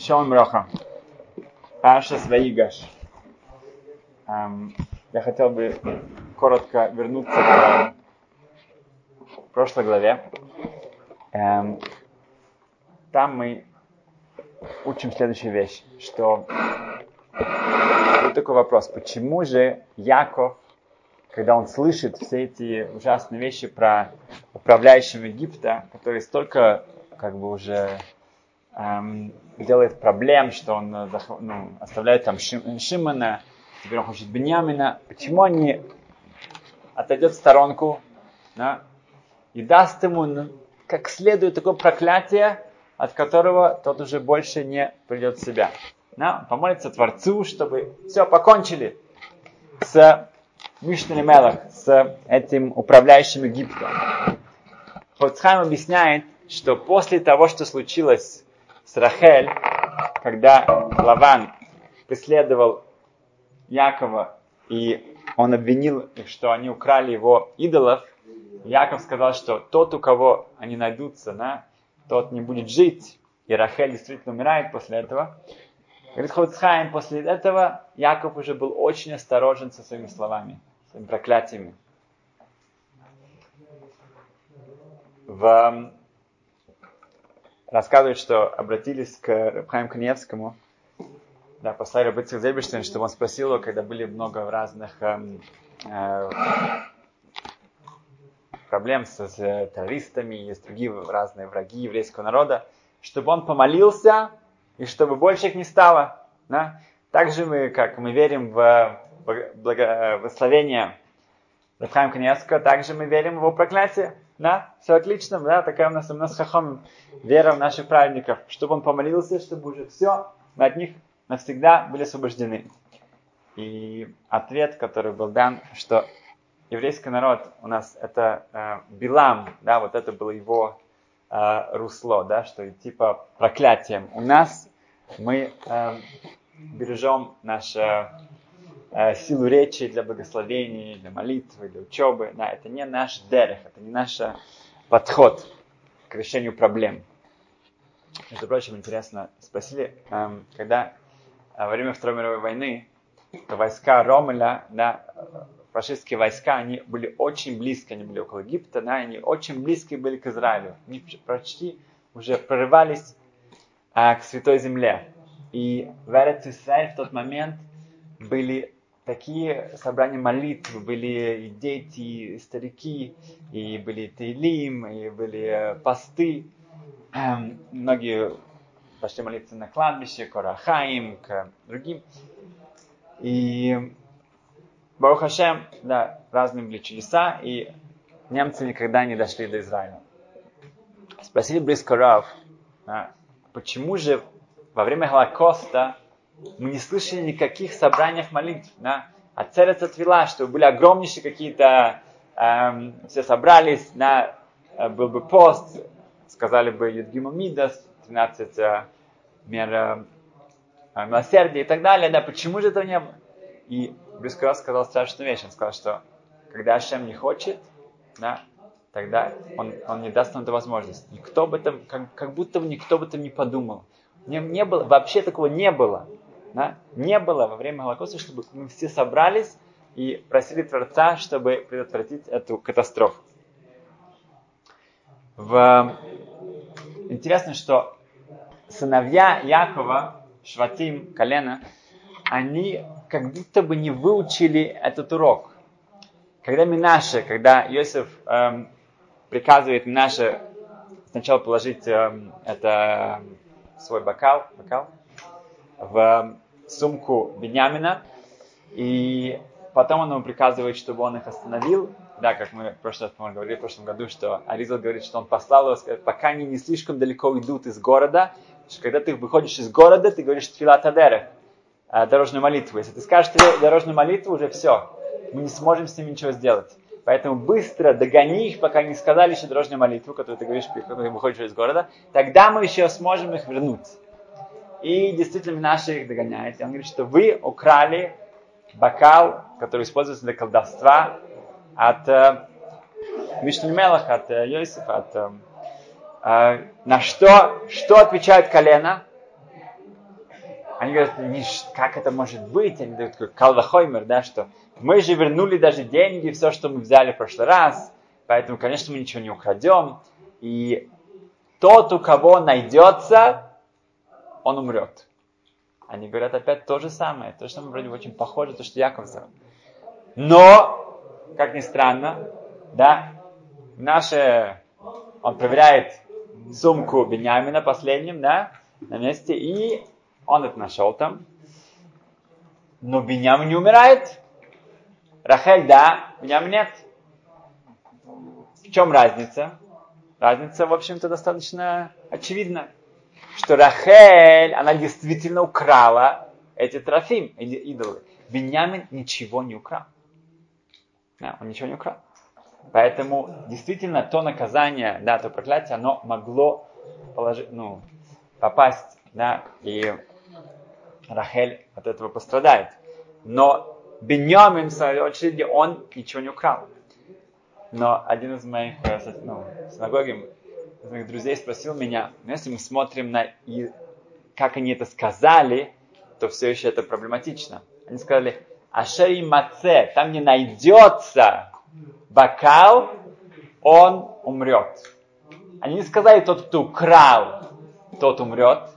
Шалом Роха. Паша Сваигаш. Эм, я хотел бы коротко вернуться к прошлой главе. Эм, там мы учим следующую вещь, что вот такой вопрос, почему же Яков, когда он слышит все эти ужасные вещи про управляющего Египта, который столько как бы уже эм, делает проблем, что он э, ну, оставляет там Шим, Шимона, теперь он хочет Беньямина. Почему они отойдет в сторонку да, и даст ему как следует такое проклятие, от которого тот уже больше не придет в себя. Да, помолится Творцу, чтобы все покончили с Мишной Мелах, с этим управляющим Египтом. Хоцхайм объясняет, что после того, что случилось с Рахель, когда Лаван преследовал Якова, и он обвинил их, что они украли его идолов, Яков сказал, что тот, у кого они найдутся, да, тот не будет жить. И Рахель действительно умирает после этого. Говорит Хоцхайм, после этого Яков уже был очень осторожен со своими словами, своими проклятиями. В рассказывает, что обратились к Рабхаим Каневскому, да, послали Рабыцих Зельберштейн, чтобы он спросил его, когда были много разных эм, э, проблем с, с террористами и с другими разные враги еврейского народа, чтобы он помолился и чтобы больше их не стало. Да? Также мы, как мы верим в благословение Рабхаим Каневского, также мы верим в его проклятие. Да, все отлично, да, такая у нас, у нас хахом, вера в наших праведников, чтобы он помолился, чтобы уже все, мы от них навсегда были освобождены. И ответ, который был дан, что еврейский народ у нас это э, Билам, да, вот это было его э, русло, да, что типа проклятием. У нас мы э, бережем наше силу речи для благословений, для молитвы, для учебы. Да, это не наш дерех, это не наш подход к решению проблем. Между прочим, интересно, спросили, эм, когда э, во время Второй мировой войны войска Ромеля, да, фашистские войска, они были очень близко, они были около Египта, да, они очень близко были к Израилю. Они почти уже прорывались а, к Святой Земле. И в Израиль в тот момент были такие собрания молитв, были и дети, и старики, и были тейлим, и были посты. Эм, многие пошли молиться на кладбище, к Орахаим, к другим. И Барух Хашем, да, разные были чудеса, и немцы никогда не дошли до Израиля. Спросили близко Рав, да, почему же во время Холокоста мы не слышали никаких собраниях молитв. Да? А цель отвела, что были огромнейшие какие-то, эм, все собрались, на, э, был бы пост, сказали бы Юдгима Мидас, 13 э, мер э, э, милосердия и так далее. Да, почему же этого не было? И Брюскаров сказал страшную вещь. Он сказал, что когда Ашем не хочет, да, тогда он, он не даст нам эту возможность. Никто об этом, как, как будто бы никто об этом не подумал. Не, не было, вообще такого не было да, не было во время Холокоста, чтобы мы все собрались и просили Творца, чтобы предотвратить эту катастрофу. В... Интересно, что сыновья Якова, Шватим, колено, они как будто бы не выучили этот урок. Когда Минаше, когда Иосиф эм, приказывает Минаше сначала положить эм, это свой бокал, бокал в сумку Беньямина, и потом он ему приказывает, чтобы он их остановил. Да, как мы в прошлый раз, говорили в прошлом году, что Аризал говорит, что он послал его, сказать, пока они не слишком далеко идут из города, что когда ты выходишь из города, ты говоришь Тфилатадере, э, дорожную молитву. Если ты скажешь дорожную молитву, уже все, мы не сможем с ними ничего сделать. Поэтому быстро догони их, пока не сказали еще дорожную молитву, которую ты говоришь, когда ты выходишь из города. Тогда мы еще сможем их вернуть. И действительно наши их догоняет. И он говорит, что вы украли бокал, который используется для колдовства от э, Мишлемелах, от э, Йосифа, от, э, э, на что, что отвечает колено? они говорят, как это может быть? Они дают такой калвахоймер, да, что мы же вернули даже деньги, все, что мы взяли в прошлый раз, поэтому, конечно, мы ничего не украдем. И тот, у кого найдется, он умрет. Они говорят опять то же самое, то, что мы вроде очень похоже, то, что Яков сказал. Но, как ни странно, да, наше, он проверяет сумку Бенямина последним, да, на месте, и он это нашел там. Но Бенямин не умирает. Рахель, да, Бенямин нет. В чем разница? Разница, в общем-то, достаточно очевидна. Что Рахель, она действительно украла эти трофим, идолы. Бенямин ничего не украл. Да, он ничего не украл. Поэтому действительно то наказание, да, то проклятие, оно могло положить, ну, попасть, да, и Рахель от этого пострадает. Но Беньямин, в свою очередь, он ничего не украл. Но один из моих э, ну, синагоги, из моих друзей спросил меня, ну, если мы смотрим на и как они это сказали, то все еще это проблематично. Они сказали, Ашери Маце, там не найдется бокал, он умрет. Они не сказали, тот, кто украл, тот умрет.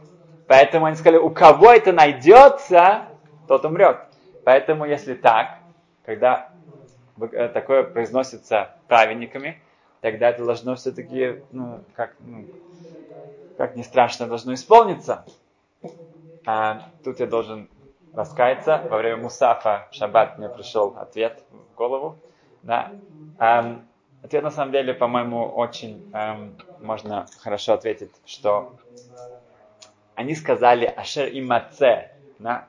Поэтому они сказали, у кого это найдется, тот умрет. Поэтому, если так, когда э, такое произносится праведниками, тогда это должно все-таки, ну, как, ну, как не страшно, должно исполниться. А, тут я должен раскаяться. Во время Мусафа в шаббат мне пришел ответ в голову. Да. А, ответ на самом деле, по-моему, очень эм, можно хорошо ответить, что они сказали Ашер и Маце, да,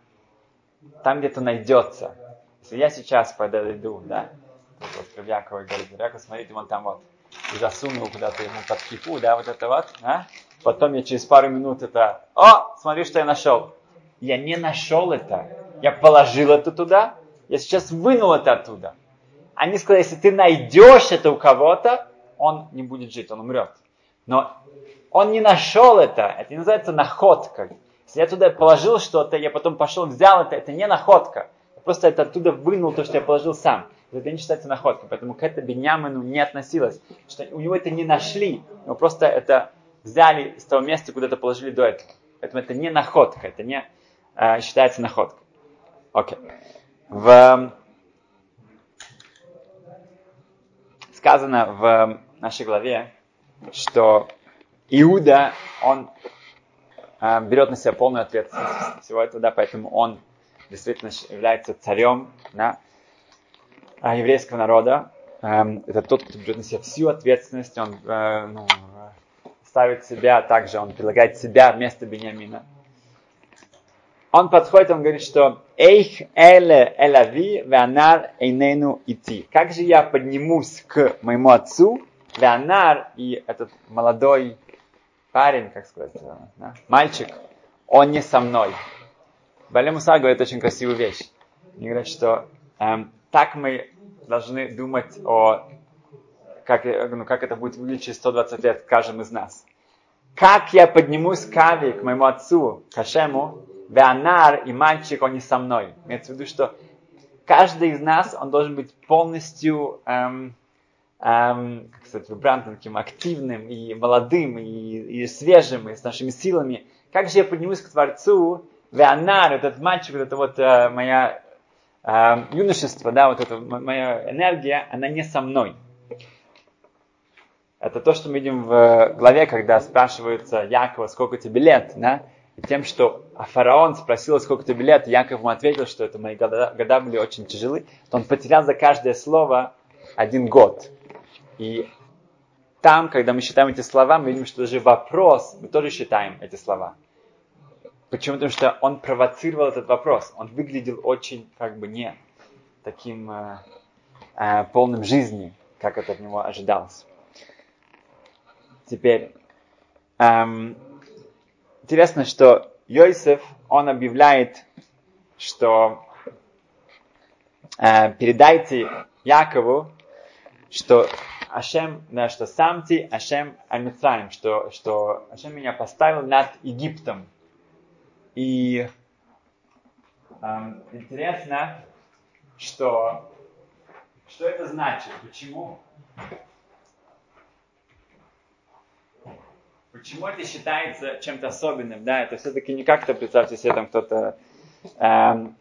там где-то найдется. Если я сейчас подойду, да, вот Якова и говорю, Яков, смотрите, вон там вот, и засунул куда-то ему под кипу, да, вот это вот, да, потом я через пару минут это, о, смотри, что я нашел. Я не нашел это, я положил это туда, я сейчас вынул это оттуда. Они сказали, если ты найдешь это у кого-то, он не будет жить, он умрет. Но он не нашел это. Это не называется находка. Если я туда положил что-то, я потом пошел, взял это, это не находка. Просто это оттуда вынул то, что я положил сам. Это не считается находкой. Поэтому к этому Беньямину не относилось. Что у него это не нашли, но просто это взяли с того места, куда это положили до этого. Поэтому это не находка, это не э, считается находкой. Окей. В, сказано в нашей главе, что Иуда, он э, берет на себя полную ответственность всего этого, да, поэтому он действительно является царем да, еврейского народа. Э, это тот, кто берет на себя всю ответственность, он э, ну, ставит себя также, он предлагает себя вместо Бениамина. Он подходит, он говорит, что «Эйх эле элави веанар эйнену идти». Как же я поднимусь к моему отцу, Веанар и этот молодой парень, как сказать, да, мальчик, он не со мной. Бале Муса говорит очень красивую вещь. Они говорят, что эм, так мы должны думать о, как, ну, как это будет выглядеть через 120 лет каждым из нас. Как я поднимусь к Ави, к моему отцу, к Хашему, Веанар и мальчик, он не со мной. Имеется в виду, что каждый из нас, он должен быть полностью эм, эм, как сказать, вибрантным, таким активным и молодым, и, и свежим, и с нашими силами. Как же я поднимусь к Творцу, Веанар, этот мальчик, вот это вот э, моя э, юношество, да, вот эта моя энергия, она не со мной. Это то, что мы видим в главе, когда спрашиваются Якова, сколько тебе лет, да? И тем, что а фараон спросил, сколько тебе лет, Яков ему ответил, что это мои года, года были очень тяжелы, то он потерял за каждое слово один год. И там, когда мы считаем эти слова, мы видим, что даже вопрос, мы тоже считаем эти слова. Почему? Потому что он провоцировал этот вопрос. Он выглядел очень, как бы, не таким э, э, полным жизни, как это от него ожидалось. Теперь, эм, интересно, что Йосиф, он объявляет, что э, передайте Якову, что Ашем, да, что сам ты Ашем Аль-Мицраим, что, что Ашем меня поставил над Египтом. И эм, интересно, что что это значит? Почему? Почему это считается чем-то особенным? Да, это все-таки не как-то, представьте себе, там кто-то эм,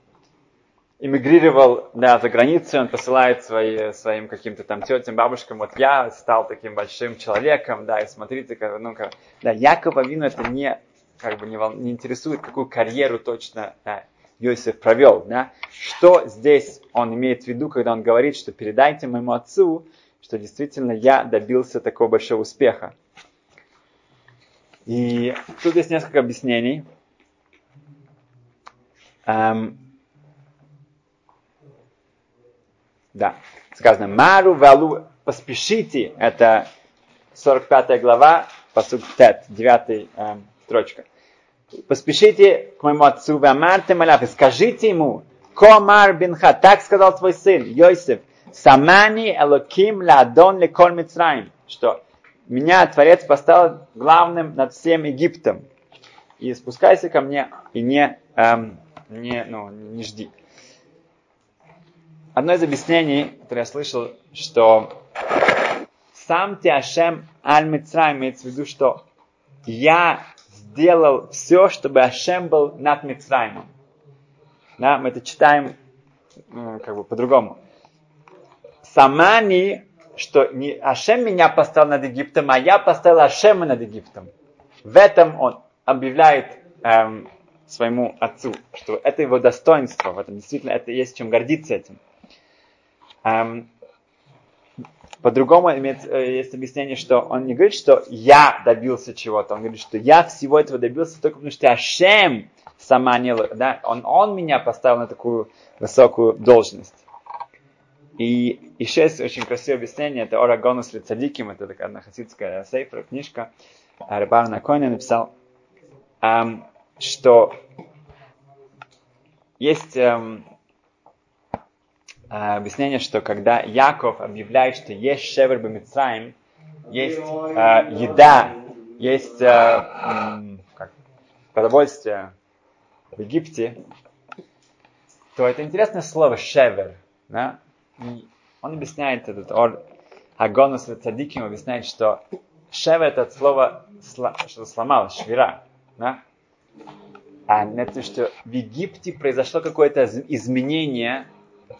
эмигрировал да, за границу, он посылает свои, своим каким-то там тетям, бабушкам, вот я стал таким большим человеком, да, и смотрите, как, ну, как, да, Якова Вину это не, как бы не, вол, не интересует, какую карьеру точно да, Йосиф провел, да. Что здесь он имеет в виду, когда он говорит, что передайте моему отцу, что действительно я добился такого большого успеха. И тут есть несколько объяснений. Эм, да, сказано, Мару Валу, поспешите, это 45 глава, посуд Тет, 9 эм, строчка. Поспешите к моему отцу, Вамарте Маляф, и скажите ему, Комар бинха, так сказал твой сын, Йосиф, Самани Элоким Ладон Леколь Мицраим, что меня Творец поставил главным над всем Египтом. И спускайся ко мне и не, эм, не, ну, не жди. Одно из объяснений, которое я слышал, что сам Тиашем Аль-Мицра имеется в виду, что я сделал все, чтобы Ашем был над Мицраимом. Да, мы это читаем ну, как бы по-другому. Самани что не Ашем меня поставил над Египтом, а я поставил Ашема над Египтом. В этом он объявляет эм, своему отцу, что это его достоинство, в этом действительно это есть чем гордиться этим. Эм, по-другому имеет, э, есть объяснение, что он не говорит, что я добился чего-то, он говорит, что я всего этого добился только потому, что Ашем сама не, да, он, он меня поставил на такую высокую должность. И еще есть очень красивое объяснение, это Орагонус Лицадиким, это такая одна хасидская сейфра, книжка, Рыбар Наконя написал, эм, что есть эм, объяснение, что когда Яков объявляет, что есть шевер бемицраим, есть э, еда, есть э, как, продовольствие в Египте, то это интересное слово шевер. Да? И он объясняет этот ор Агонус Цадиким объясняет, что Шева это от слова что сломал, швира. Да? А это что в Египте произошло какое-то изменение,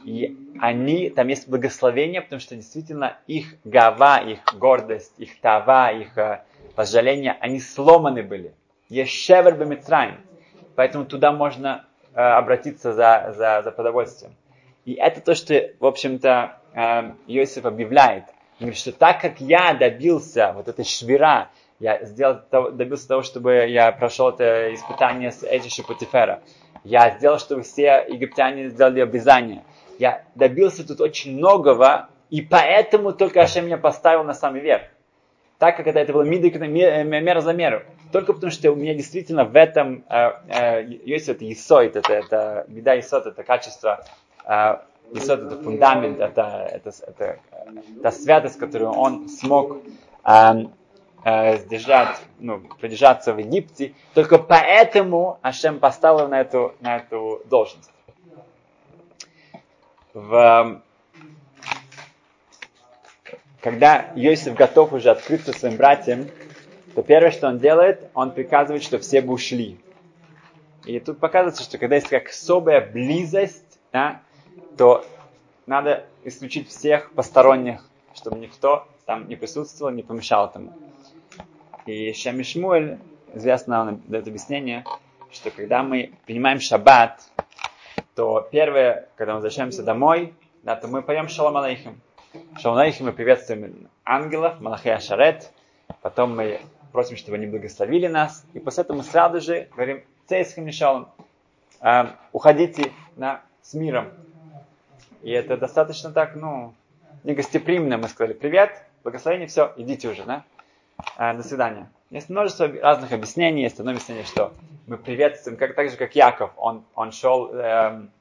и они, там есть благословение, потому что действительно их гава, их гордость, их тава, их э, пожаление, они сломаны были. Есть шевер. Поэтому туда можно э, обратиться за, за, за продовольствием. И это то, что, в общем-то, эм, Иосиф объявляет. Он говорит, что так как я добился вот этой швира, я сделал, добился того, чтобы я прошел это испытание с Эдиши Путифера. Я сделал, чтобы все египтяне сделали обрезание. Я добился тут очень многого, и поэтому только Ашем меня поставил на самый верх. Так как это, это было мера за меру. Только потому, что у меня действительно в этом э, э, есть это есоид, это, это беда есот, это качество а, Исот это фундамент, это, это, это, это святость, которую он смог э, э, сдержать, ну, продержаться в Египте. Только поэтому Ашем поставил на эту, на эту должность. В, когда Йосиф готов уже открыться своим братьям, то первое, что он делает, он приказывает, что все бы ушли. И тут показывается, что когда есть как особая близость, да, то надо исключить всех посторонних, чтобы никто там не присутствовал, не помешал этому. И Шамишмуэль, известно, он дает объяснение, что когда мы принимаем шаббат, то первое, когда мы возвращаемся домой, да, то мы поем Шалом Алейхим. Шалом Алейхим мы приветствуем ангелов, Малахия Шарет, потом мы просим, чтобы они благословили нас, и после этого мы сразу же говорим Цейсхим Шалом, э, уходите да, с миром. И это достаточно так, ну, негостеприимно. Мы сказали, привет, благословение, все, идите уже, да? А, до свидания. Есть множество разных объяснений. Есть одно объяснение, что мы приветствуем, как, так же, как Яков. Он, он шел, эм,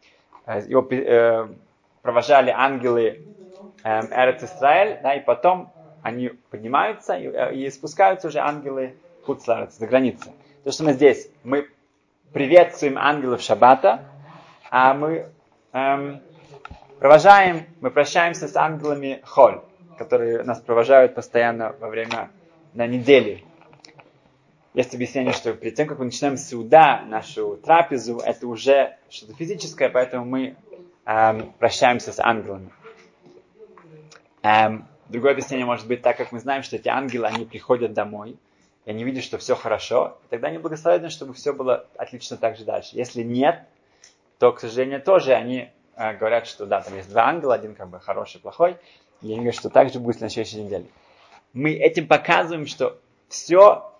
э, его э, провожали ангелы э, Эрец Исраэль, да, и потом они поднимаются и, э, и спускаются уже ангелы Хуцларец, за границей. То, что мы здесь, мы приветствуем ангелов Шаббата, а мы эм, провожаем, мы прощаемся с ангелами Холь, которые нас провожают постоянно во время на недели. Есть объяснение, что перед тем, как мы начинаем сюда, нашу трапезу, это уже что-то физическое, поэтому мы эм, прощаемся с ангелами. Эм, другое объяснение может быть так, как мы знаем, что эти ангелы, они приходят домой, и они видят, что все хорошо, тогда они благословляют, чтобы все было отлично так же дальше. Если нет, то, к сожалению, тоже они э, говорят, что да, там есть два ангела, один как бы хороший, плохой, и они говорят, что так же будет на следующей неделе. Мы этим показываем, что все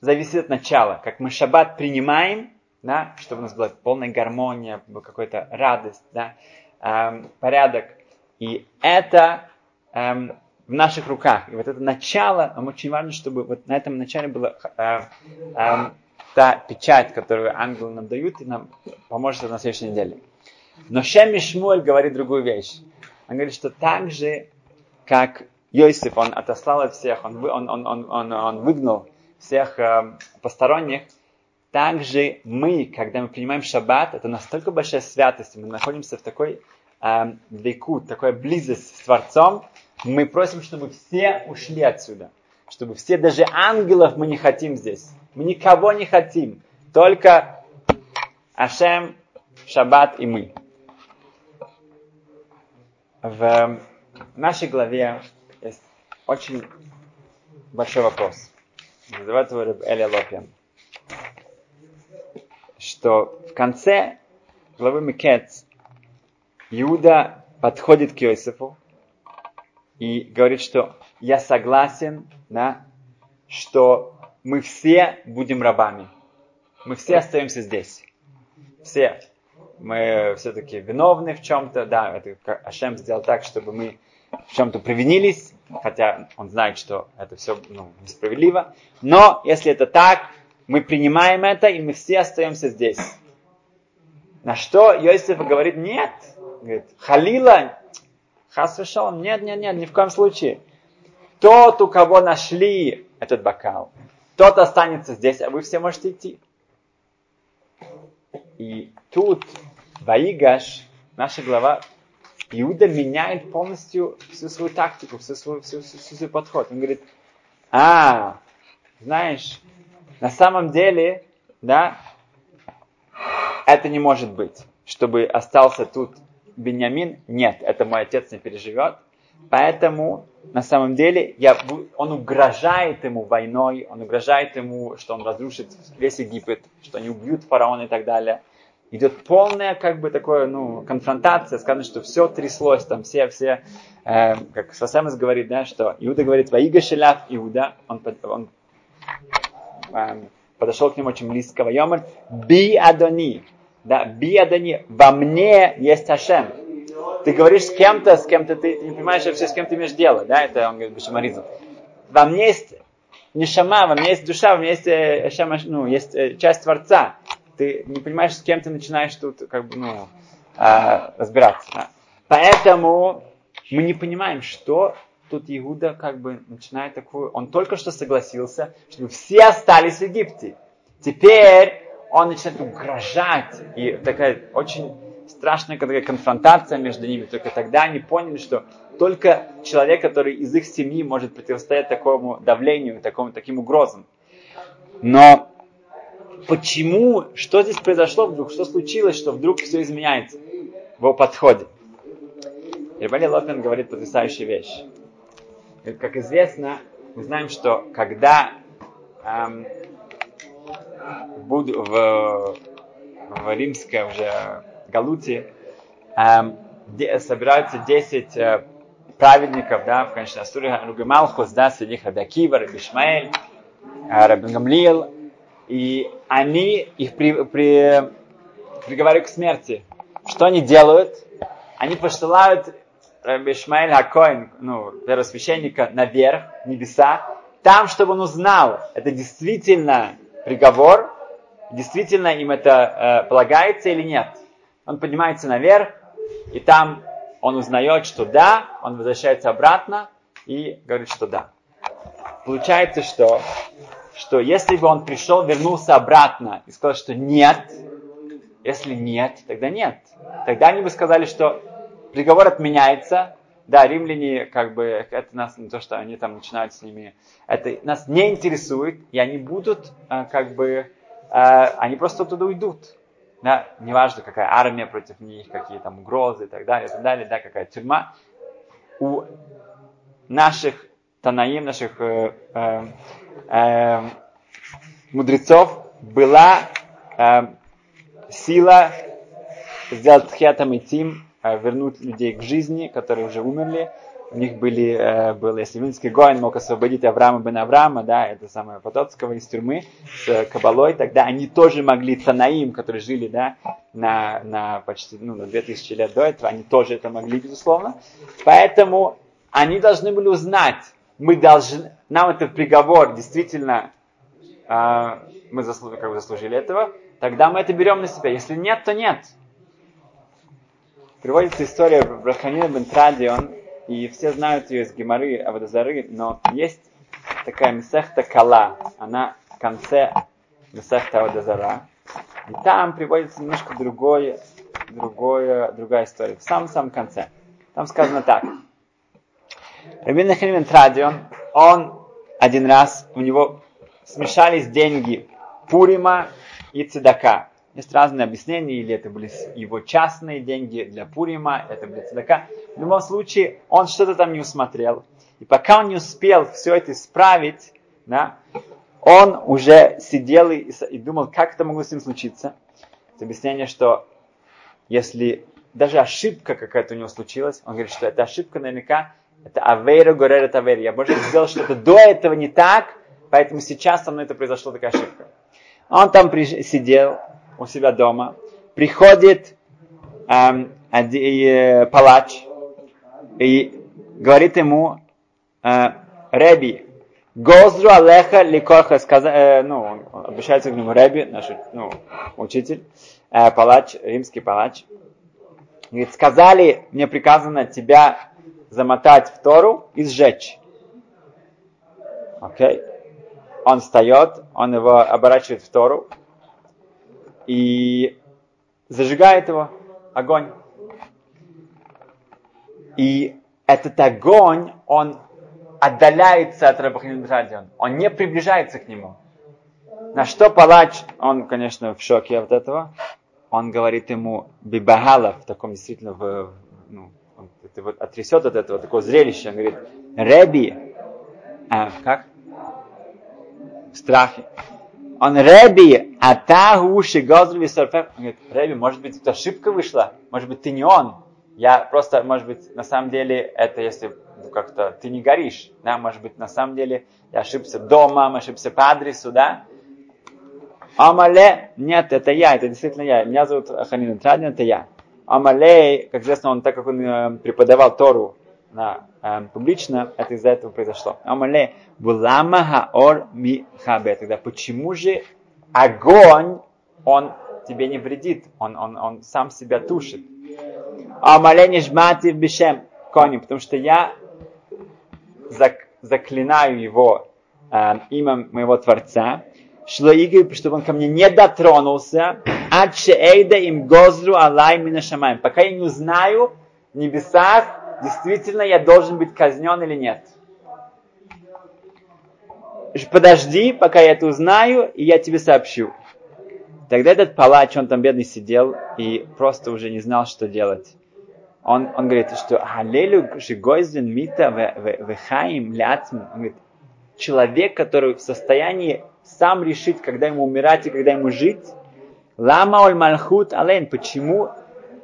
зависит от начала. Как мы шаббат принимаем, да, чтобы у нас была полная гармония, какая-то радость, да, эм, порядок. И это эм, в наших руках. И вот это начало, нам очень важно, чтобы вот на этом начале была э, э, та печать, которую ангелы нам дают, и нам поможет на следующей неделе. Но Шеми Шмуэль говорит другую вещь. Он говорит, что так же, как Йосиф, он отослал от всех, он, он, он, он, он, он выгнал всех э, посторонних, также мы, когда мы принимаем шаббат, это настолько большая святость, мы находимся в такой э, веку, близость с Творцом, мы просим, чтобы все ушли отсюда. Чтобы все, даже ангелов мы не хотим здесь. Мы никого не хотим. Только Ашем, Шаббат и мы. В нашей главе есть очень большой вопрос. Называется его Эля Лопьян. Что в конце главы Микец Иуда подходит к Иосифу и говорит, что я согласен, да, что мы все будем рабами. Мы все остаемся здесь. Все. Мы все-таки виновны в чем-то. Да, это Ашем сделал так, чтобы мы в чем-то провинились, хотя он знает, что это все ну, несправедливо. Но если это так, мы принимаем это, и мы все остаемся здесь. На что Йосиф говорит, нет. Говорит, Халила, Хас нет, нет, нет, ни в коем случае. Тот, у кого нашли этот бокал, тот останется здесь, а вы все можете идти. И тут Ваигаш, наша глава, Иуда меняет полностью всю свою тактику, всю свой, всю, всю, всю свой подход. Он говорит, а, знаешь, на самом деле, да, это не может быть, чтобы остался тут Беньямин, нет, это мой отец не переживет. Поэтому, на самом деле, я, он угрожает ему войной, он угрожает ему, что он разрушит весь Египет, что они убьют фараона и так далее. Идет полная, как бы, такое, ну, конфронтация, сказано, что все тряслось, там все, все, э, как Сасемес говорит, да, что Иуда говорит, Ваига Шеляв Иуда, он, он э, подошел к нему очень близко, Вайомер, Би Адони, да, биадани, во мне есть Ашем. Ты говоришь с кем-то, с кем-то ты, ты не понимаешь вообще, с кем ты имеешь дело, да, это он говорит Бешамаризм. Во мне есть нишама, во мне есть душа, во мне есть, э, ну, есть э, часть Творца. Ты не понимаешь, с кем ты начинаешь тут, как бы, ну, э, разбираться. Да. Поэтому мы не понимаем, что тут Иуда как бы начинает такую... Он только что согласился, чтобы все остались в Египте. Теперь он начинает угрожать. И такая очень страшная такая конфронтация между ними. Только тогда они поняли, что только человек, который из их семьи может противостоять такому давлению, такому, таким угрозам. Но почему, что здесь произошло вдруг, что случилось, что вдруг все изменяется в его подходе? Рибали Лопин говорит потрясающую вещь. Как известно, мы знаем, что когда эм, буду в, в римской уже Галуте, эм, де, собираются 10 э, праведников, да, в конечной Асуре Ругамалхус, да, среди них Раби Акива, Раби Ишмаэль, э, Раби Гамлиил, и они их при, при, приговаривают к смерти. Что они делают? Они посылают Раби Хакоин, ну, первосвященника, наверх, в небеса, там, чтобы он узнал, это действительно приговор, действительно им это э, полагается или нет. Он поднимается наверх, и там он узнает, что да, он возвращается обратно и говорит, что да. Получается, что, что если бы он пришел, вернулся обратно и сказал, что нет, Если нет, тогда нет. Тогда они бы сказали, что приговор отменяется. Да, римляне, как бы, это нас то, что они там начинают с ними, это нас не интересует, и они будут, э, как бы, э, они просто оттуда уйдут. Да, неважно, какая армия против них, какие там угрозы и так далее, и так далее, да, какая тюрьма. У наших Танаим, наших э, э, э, мудрецов была э, сила сделать тхетам и тим, э, вернуть людей к жизни, которые уже умерли. У них были, э, был, если Винский Гоин мог освободить Авраама бен Авраама, да, это самое Потоцкого из тюрьмы с Кабалой, тогда они тоже могли, Танаим, которые жили, да, на, на почти, ну, на 2000 лет до этого, они тоже это могли, безусловно. Поэтому они должны были узнать, мы должны, нам это приговор действительно, э, мы заслужили, как бы заслужили этого, тогда мы это берем на себя. Если нет, то нет. Приводится история Браханина бен Традион, и все знают ее из Гемары Авадазары, но есть такая Месехта Кала, она в конце Месехта Авадазара, и там приводится немножко другое, другое, другая история, в самом-самом конце. Там сказано так. Рабин Нахимин Традион, он один раз, у него смешались деньги Пурима и Цедака. Есть разные объяснения, или это были его частные деньги для Пурима, это были Цедака. В любом случае, он что-то там не усмотрел. И пока он не успел все это исправить, да, он уже сидел и, и думал, как это могло с ним случиться. Это объяснение, что если даже ошибка какая-то у него случилась, он говорит, что эта ошибка наверняка, это авейра горерет авейра. Я, может, сделал что-то до этого не так, поэтому сейчас со мной это произошло такая ошибка. Он там сидел у себя дома, приходит эм, э, палач и говорит ему, э, Реби, Гозру Алеха Ликоха, э, ну, он обращается к нему Реби, наш ну, учитель, э, палач, римский палач. Говорит, сказали, мне приказано тебя замотать в Тору и сжечь. Окей. Okay он встает, он его оборачивает в Тору и зажигает его, огонь. И этот огонь, он отдаляется от Рабахин он не приближается к нему. На что палач, он, конечно, в шоке от этого, он говорит ему бибагала, в таком действительно, в, ну, он это вот отрясет от этого такого зрелища, он говорит, Реби, а, как? страхе. Он Реби, а та уши Гозрви Сарфев. Он говорит, Реби, может быть, это ошибка вышла? Может быть, ты не он? Я просто, может быть, на самом деле, это если как-то ты не горишь, да, может быть, на самом деле я ошибся дома, ошибся по адресу, да. Амале, нет, это я, это действительно я. Меня зовут Ханин Традин, это я. Амале, как известно, он так как он э, преподавал Тору на, э, публично, это из-за этого произошло. Амале хаор ми хабе. Тогда почему же огонь, он тебе не вредит, он, он, он сам себя тушит. Амале жмати бишем кони, потому что я зак, заклинаю его э, имя моего Творца, шло игры, чтобы он ко мне не дотронулся, ад шеэйда им гозру алай мина шамаем, пока я не узнаю в небесах, действительно я должен быть казнен или нет. Подожди, пока я это узнаю, и я тебе сообщу. Тогда этот палач, он там бедный сидел и просто уже не знал, что делать. Он, он говорит, что Халелю Жигойзен Мита Вехаим Ляцмин. Он говорит, человек, который в состоянии сам решить, когда ему умирать и когда ему жить. Лама оль мальхут ален. Почему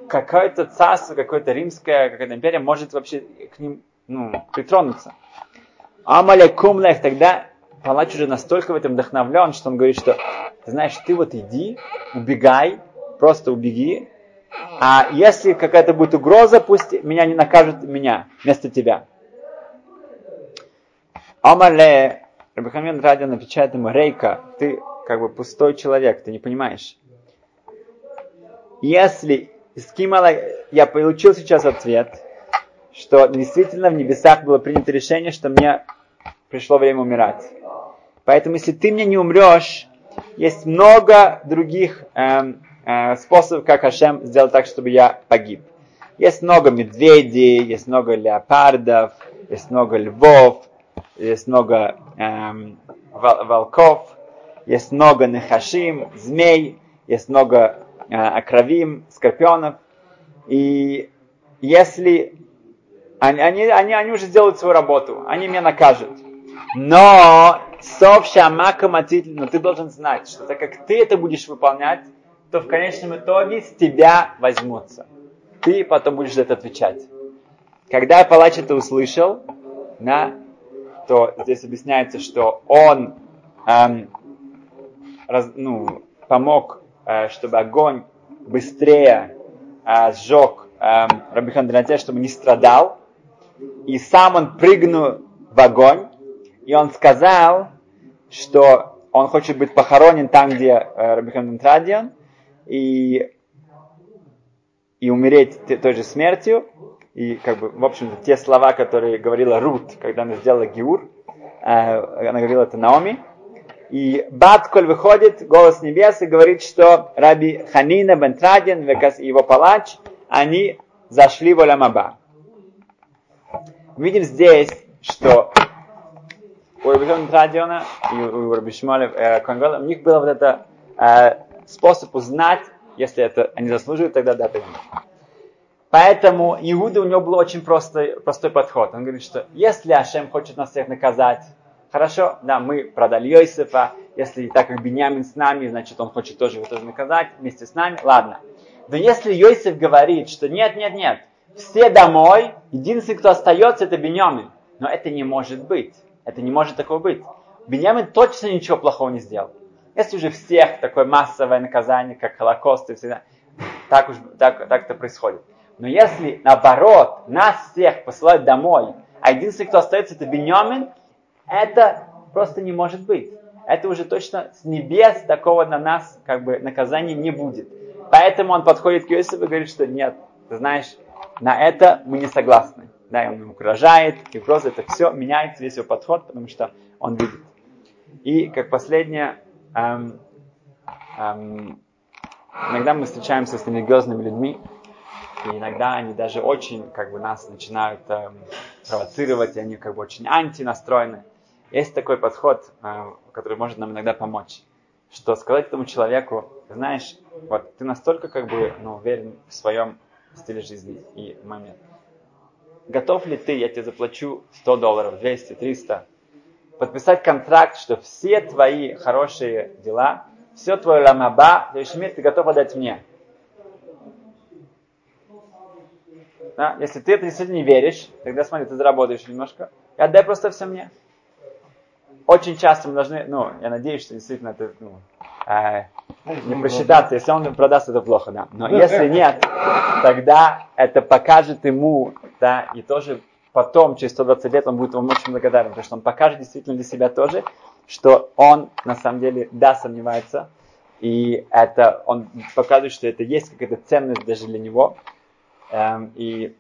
какое-то царство, какое-то римское, какая-то империя может вообще к ним ну, притронуться. Амале кумлех, тогда палач уже настолько в этом вдохновлен, что он говорит, что знаешь, ты вот иди, убегай, просто убеги, а если какая-то будет угроза, пусть меня не накажут меня вместо тебя. Амале, Рабихамин Радион отвечает ему, Рейка, ты как бы пустой человек, ты не понимаешь. Если Скимала, я получил сейчас ответ, что действительно в небесах было принято решение, что мне пришло время умирать. Поэтому, если ты мне не умрешь, есть много других эм, э, способов, как Хашем сделал так, чтобы я погиб. Есть много медведей, есть много леопардов, есть много львов, есть много эм, волков, есть много нехашим, змей, есть много э, окровим, скорпионов. И если они, они, они, они уже сделают свою работу, они меня накажут. Но сов шамака но ты должен знать, что так как ты это будешь выполнять, то в конечном итоге с тебя возьмутся. Ты потом будешь за это отвечать. Когда палач это услышал, да, то здесь объясняется, что он эм, раз, ну, помог, э, чтобы огонь быстрее э, сжег э, Рабихан Донате, чтобы не страдал. И сам он прыгнул в огонь, и он сказал, что он хочет быть похоронен там, где э, Рабихан Донатрадиан, и, и умереть той же смертью. И, как бы, в общем те слова, которые говорила Рут, когда она сделала Гиур, э, она говорила это Наоми, и Батколь выходит, голос небес, и говорит, что Раби Ханина Бентрадин и его палач, они зашли в Оламаба. Видим здесь, что у Раби Бентрадиона и у Раби Шмаля э, у них был вот это э, способ узнать, если это они заслуживают, тогда да, тогда Поэтому Иуда у него был очень простой, простой подход. Он говорит, что если Ашем хочет нас всех наказать, Хорошо, да, мы продали Йосифа, если так как Беньямин с нами, значит он хочет тоже его тоже наказать вместе с нами, ладно. Но если Йосиф говорит, что нет, нет, нет, все домой, единственный, кто остается, это Беньямин. Но это не может быть. Это не может такого быть. Беньямин точно ничего плохого не сделал. Если уже всех такое массовое наказание, как Холокост и всегда, так уж так, так это происходит. Но если наоборот, нас всех посылают домой, а единственный, кто остается, это Беньямин, это просто не может быть. Это уже точно с небес такого на нас как бы наказания не будет. Поэтому он подходит к Иосифу и говорит, что нет, ты знаешь, на это мы не согласны. Да, и он ему угрожает, и просто это все меняется, весь его подход, потому что он видит. И как последнее, эм, эм, иногда мы встречаемся с религиозными людьми, и иногда они даже очень как бы нас начинают эм, провоцировать, и они как бы очень антинастроены. Есть такой подход, э, который может нам иногда помочь. Что сказать этому человеку, знаешь, вот ты настолько как бы ну, уверен в своем стиле жизни и момент. Готов ли ты, я тебе заплачу 100 долларов, 200, 300, подписать контракт, что все твои хорошие дела, все твое ламаба, следующий мир ты готов отдать мне. Да? Если ты это действительно не веришь, тогда смотри, ты заработаешь немножко, и отдай просто все мне. Очень часто мы должны, ну, я надеюсь, что действительно это, ну, э, не просчитаться, если он продаст, это плохо, да. Но если нет, тогда это покажет ему, да, и тоже потом, через 120 лет, он будет вам очень благодарен, потому что он покажет действительно для себя тоже, что он на самом деле, да, сомневается, и это, он показывает, что это есть какая-то ценность даже для него, и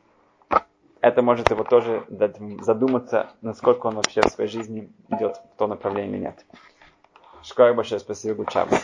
это может его тоже дать задуматься, насколько он вообще в своей жизни идет в то направление или нет. Школа большое спасибо, Гучабас.